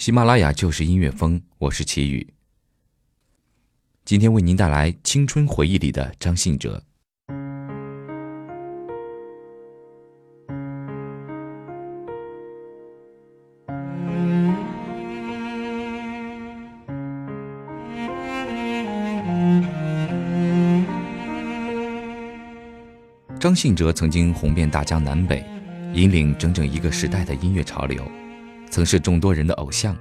喜马拉雅就是音乐风，我是齐宇。今天为您带来青春回忆里的张信哲。张信哲曾经红遍大江南北，引领整整一个时代的音乐潮流。曾是众多人的偶像，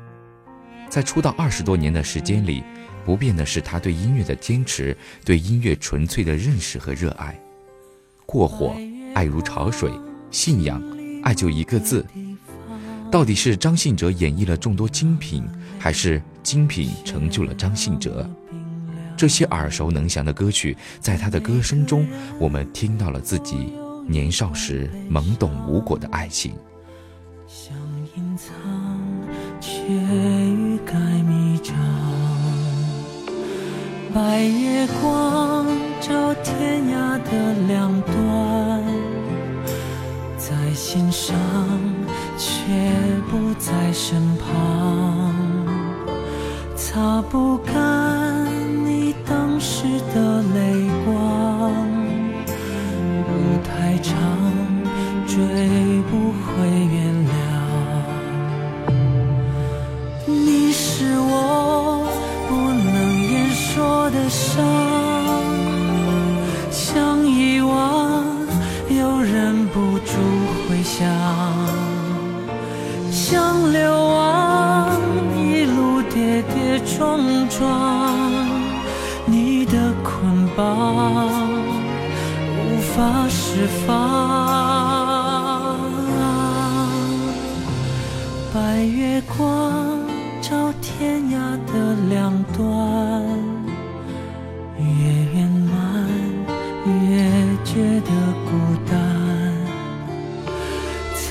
在出道二十多年的时间里，不变的是他对音乐的坚持，对音乐纯粹的认识和热爱。过火，爱如潮水；信仰，爱就一个字。到底是张信哲演绎了众多精品，还是精品成就了张信哲？这些耳熟能详的歌曲，在他的歌声中，我们听到了自己年少时懵懂无果的爱情。却欲盖弥彰，白月光照天涯的两端，在心上却不在身旁，擦不干你当时的泪光，路太长，追不回。伤，想遗忘，又忍不住回想，想流亡，一路跌跌撞撞，你的捆绑无法释放，白月光照天涯的两端。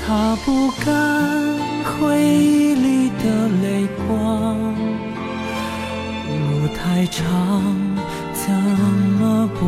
擦不干回忆里的泪光，路太长，怎么不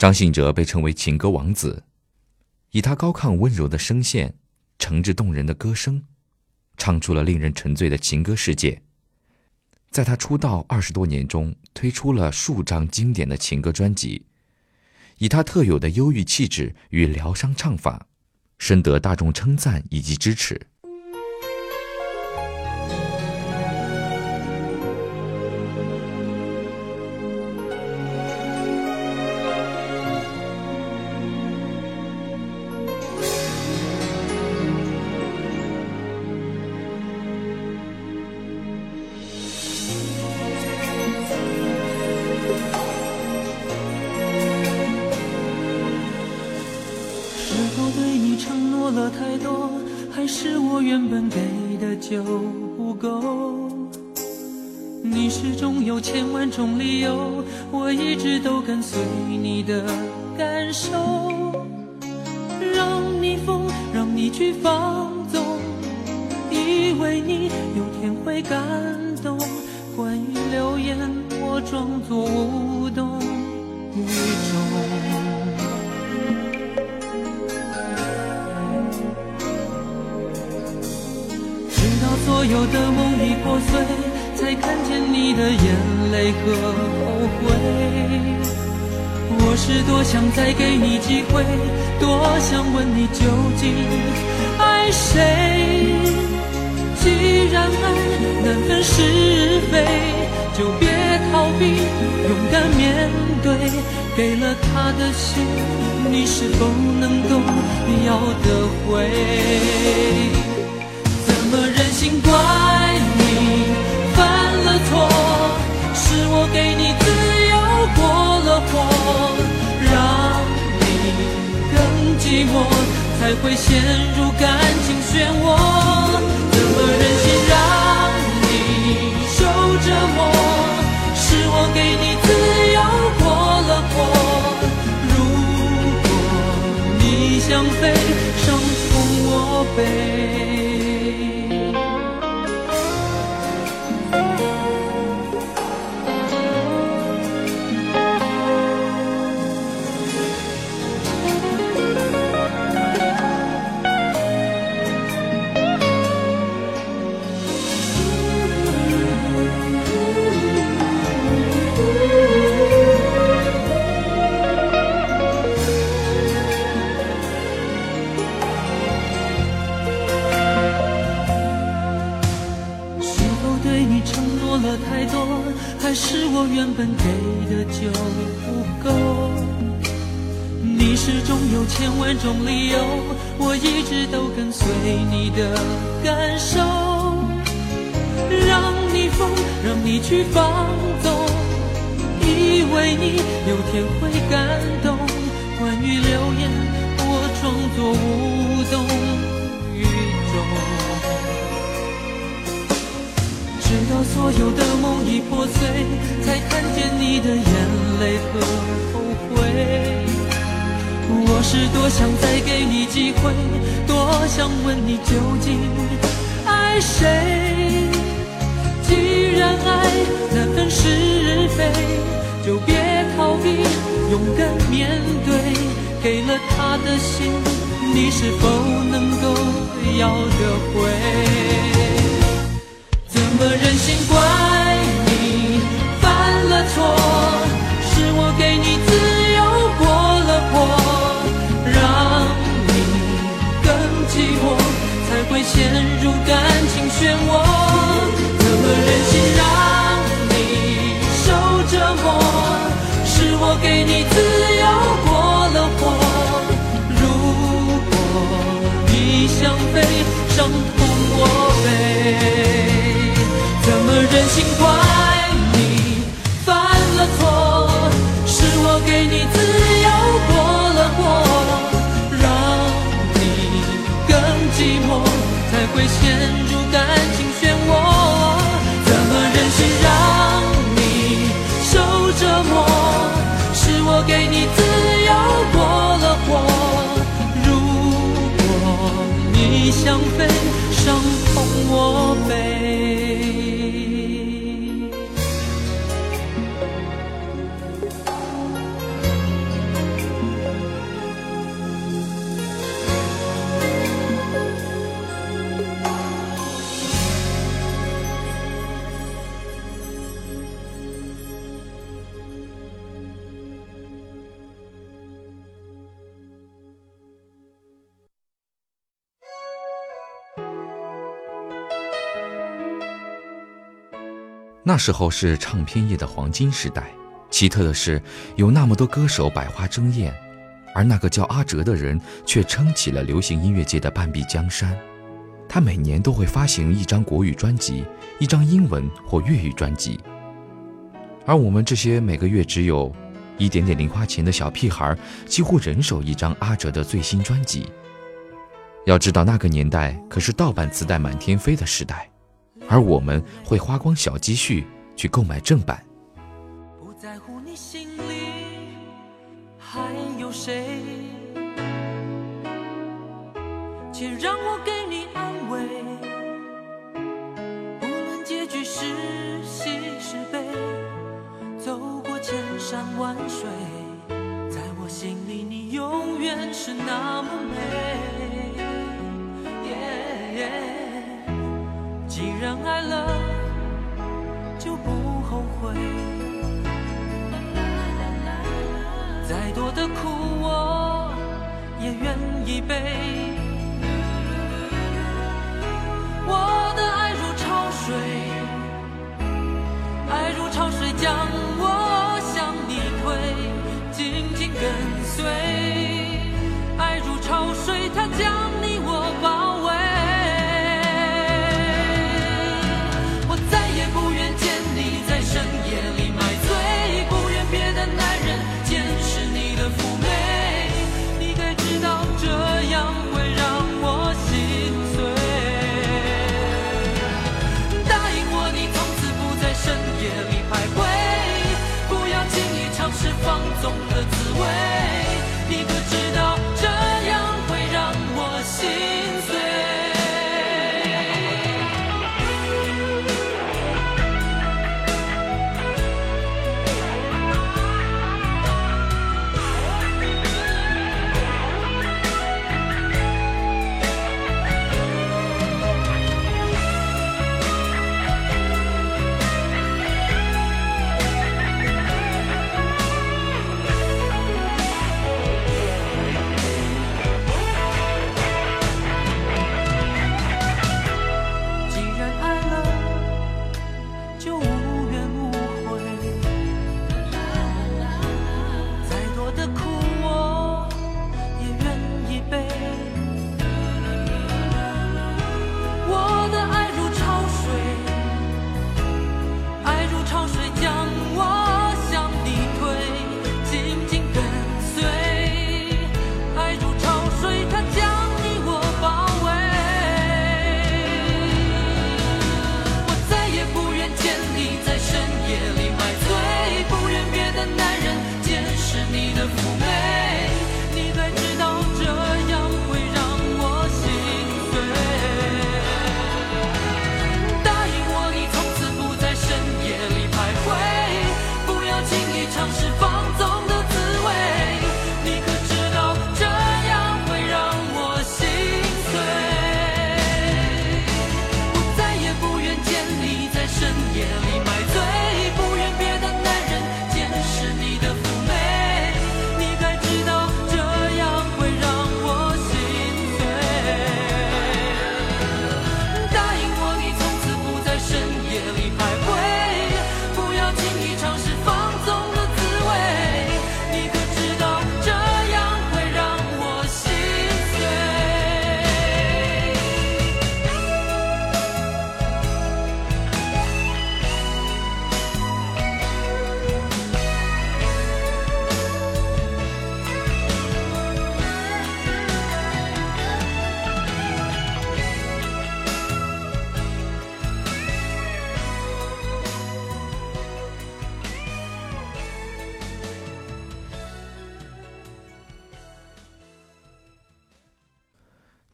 张信哲被称为情歌王子，以他高亢温柔的声线、诚挚动人的歌声，唱出了令人沉醉的情歌世界。在他出道二十多年中，推出了数张经典的情歌专辑，以他特有的忧郁气质与疗伤唱法，深得大众称赞以及支持。说太多，还是我原本给的就不够。你始终有千万种理由，我一直都跟随你的感受，让你疯，让你去放纵，以为你有天会感动。关于流言，我装作无动于衷，所有的梦已破碎。才看见你的眼泪和后悔。我是多想再给你机会，多想问你究竟爱谁。既然爱难分是非，就别逃避，勇敢面对。给了他的心，你是否能够要得回？怎么忍心怪你犯了？错，是我给你自由过了火，让你更寂寞，才会陷入感情漩涡。怎么忍心让你受折磨？是我给你自由过了火，如果你想飞，伤痛我背。我原本给的就不够你始终有千万种理由我一直都跟随你的感受。让你疯让你去放纵以为你有天会感动关于流言我装作无动直到所有的梦已破碎才看见你的眼泪和后悔。我是多想再给你机会多想问你究竟爱谁？既然爱难分是非就别逃避勇敢面对给了他的心你是否能够要得回？怎么忍心怪你犯了错是我给你自由过了火让你更寂寞才会陷入感情漩涡怎么忍心让你受折磨是我给你自由过了火如果你想飞伤痛我背。人心暖那时候是唱片业的黄金时代。奇特的是，有那么多歌手百花争艳，而那个叫阿哲的人却撑起了流行音乐界的半壁江山。他每年都会发行一张国语专辑，一张英文或粤语专辑。而我们这些每个月只有一点点零花钱的小屁孩，几乎人手一张阿哲的最新专辑。要知道，那个年代可是盗版磁带满天飞的时代，而我们会花光小积蓄去购买正版。不在乎你心里还有谁，请让我给你安慰。无论结局是喜是悲，走过千山万水，在我心里你永远是那么美。再多的苦我也愿意背。我的爱如潮水，爱如潮放纵的滋味。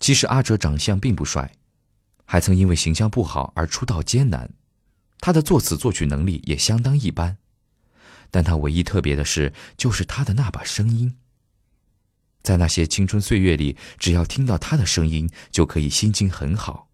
其实阿哲长相并不帅，还曾因为形象不好而出道艰难。他的作词作曲能力也相当一般，但他唯一特别的是，就是他的那把声音。在那些青春岁月里，只要听到他的声音，就可以心情很好。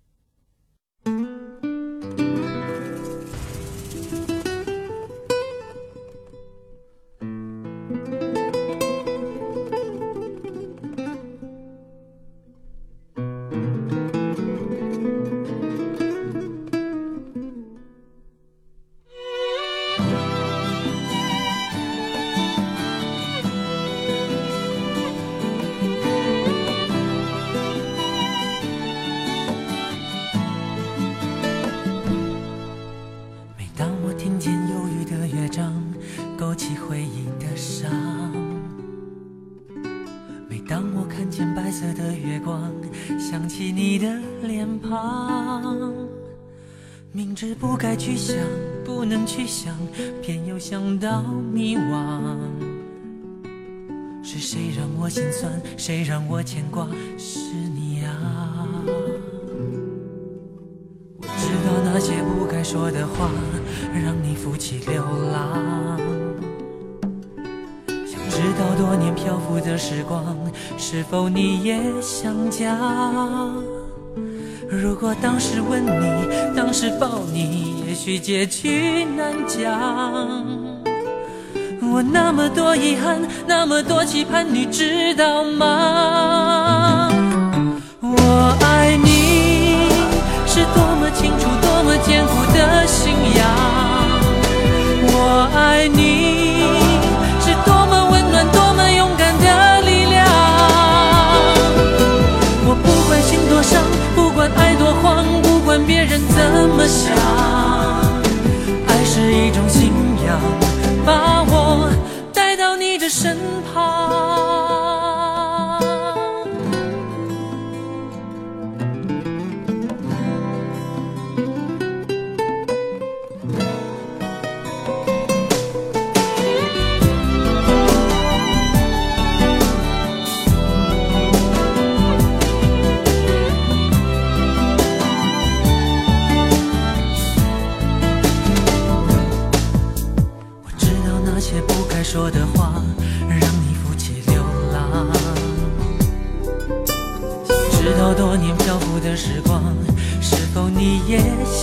知不该去想，不能去想，偏又想到迷惘。是谁让我心酸？谁让我牵挂？是你啊！我知道那些不该说的话，让你负气流浪。想知道多年漂浮的时光，是否你也想家？如果当时吻你，当时抱你，也许结局难讲。我那么多遗憾，那么多期盼，你知道吗？我爱你是多么清楚，多么坚固的信仰。我爱你么想，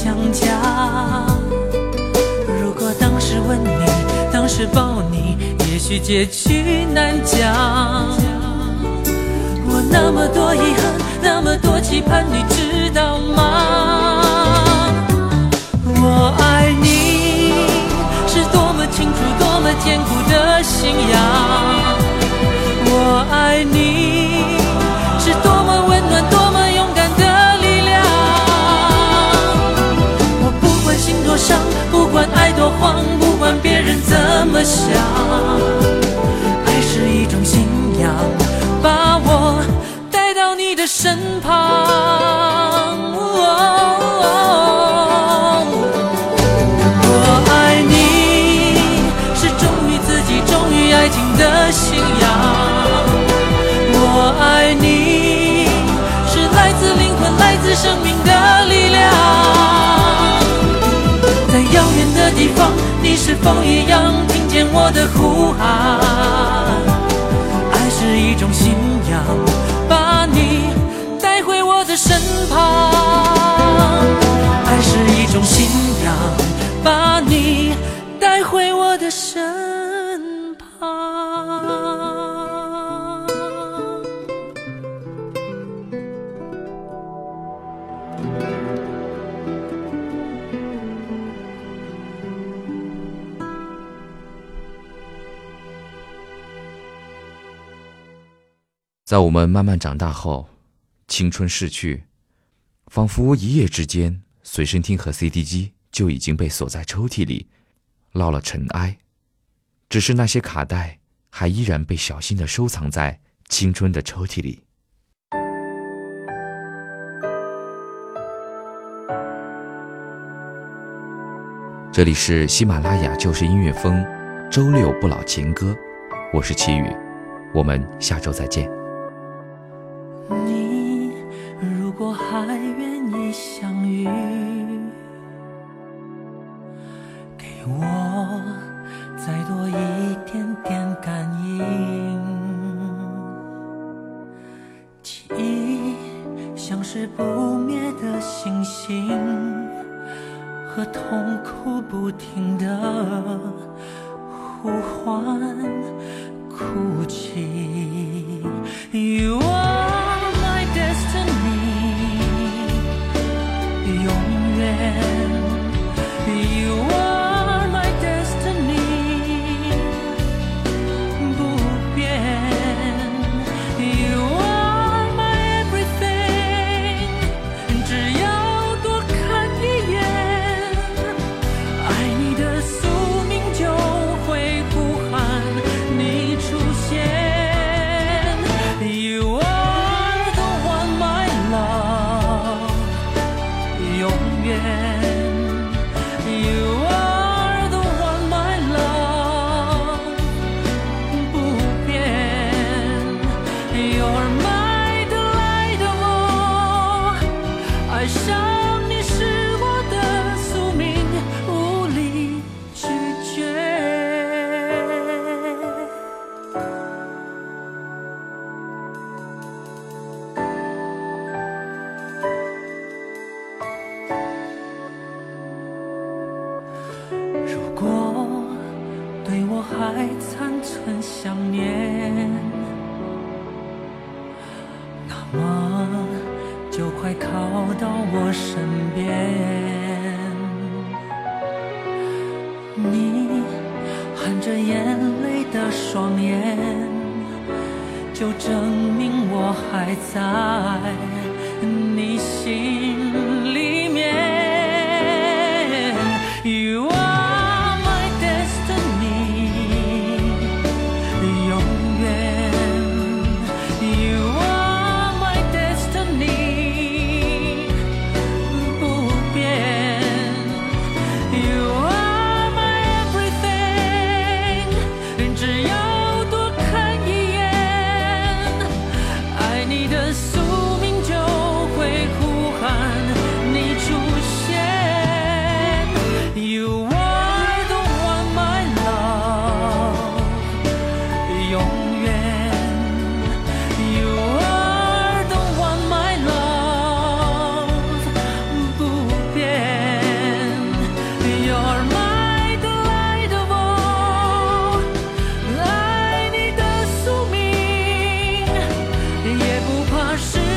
想家？如果当时吻你，当时抱你，也许结局难讲。我那么多遗憾，那么多期盼，你知道吗？我爱你是多么清楚，多么坚固的信仰。我爱你伤，不管爱多慌，不管别人怎么想，爱是一种信仰，把我带到你的身旁。是否一样听见我的呼喊？爱是一种信仰，把你带回我的身旁。爱是一种信仰在我们慢慢长大后，青春逝去，仿佛一夜之间，随身听和 CD 机就已经被锁在抽屉里，落了尘埃。只是那些卡带还依然被小心地收藏在青春的抽屉里。这里是喜马拉雅旧时音乐风，周六不老情歌，我是齐宇，我们下周再见。愿意相遇，给我再多一点点感应。记忆像是不灭的星星，和痛苦不停的呼唤、哭泣。而是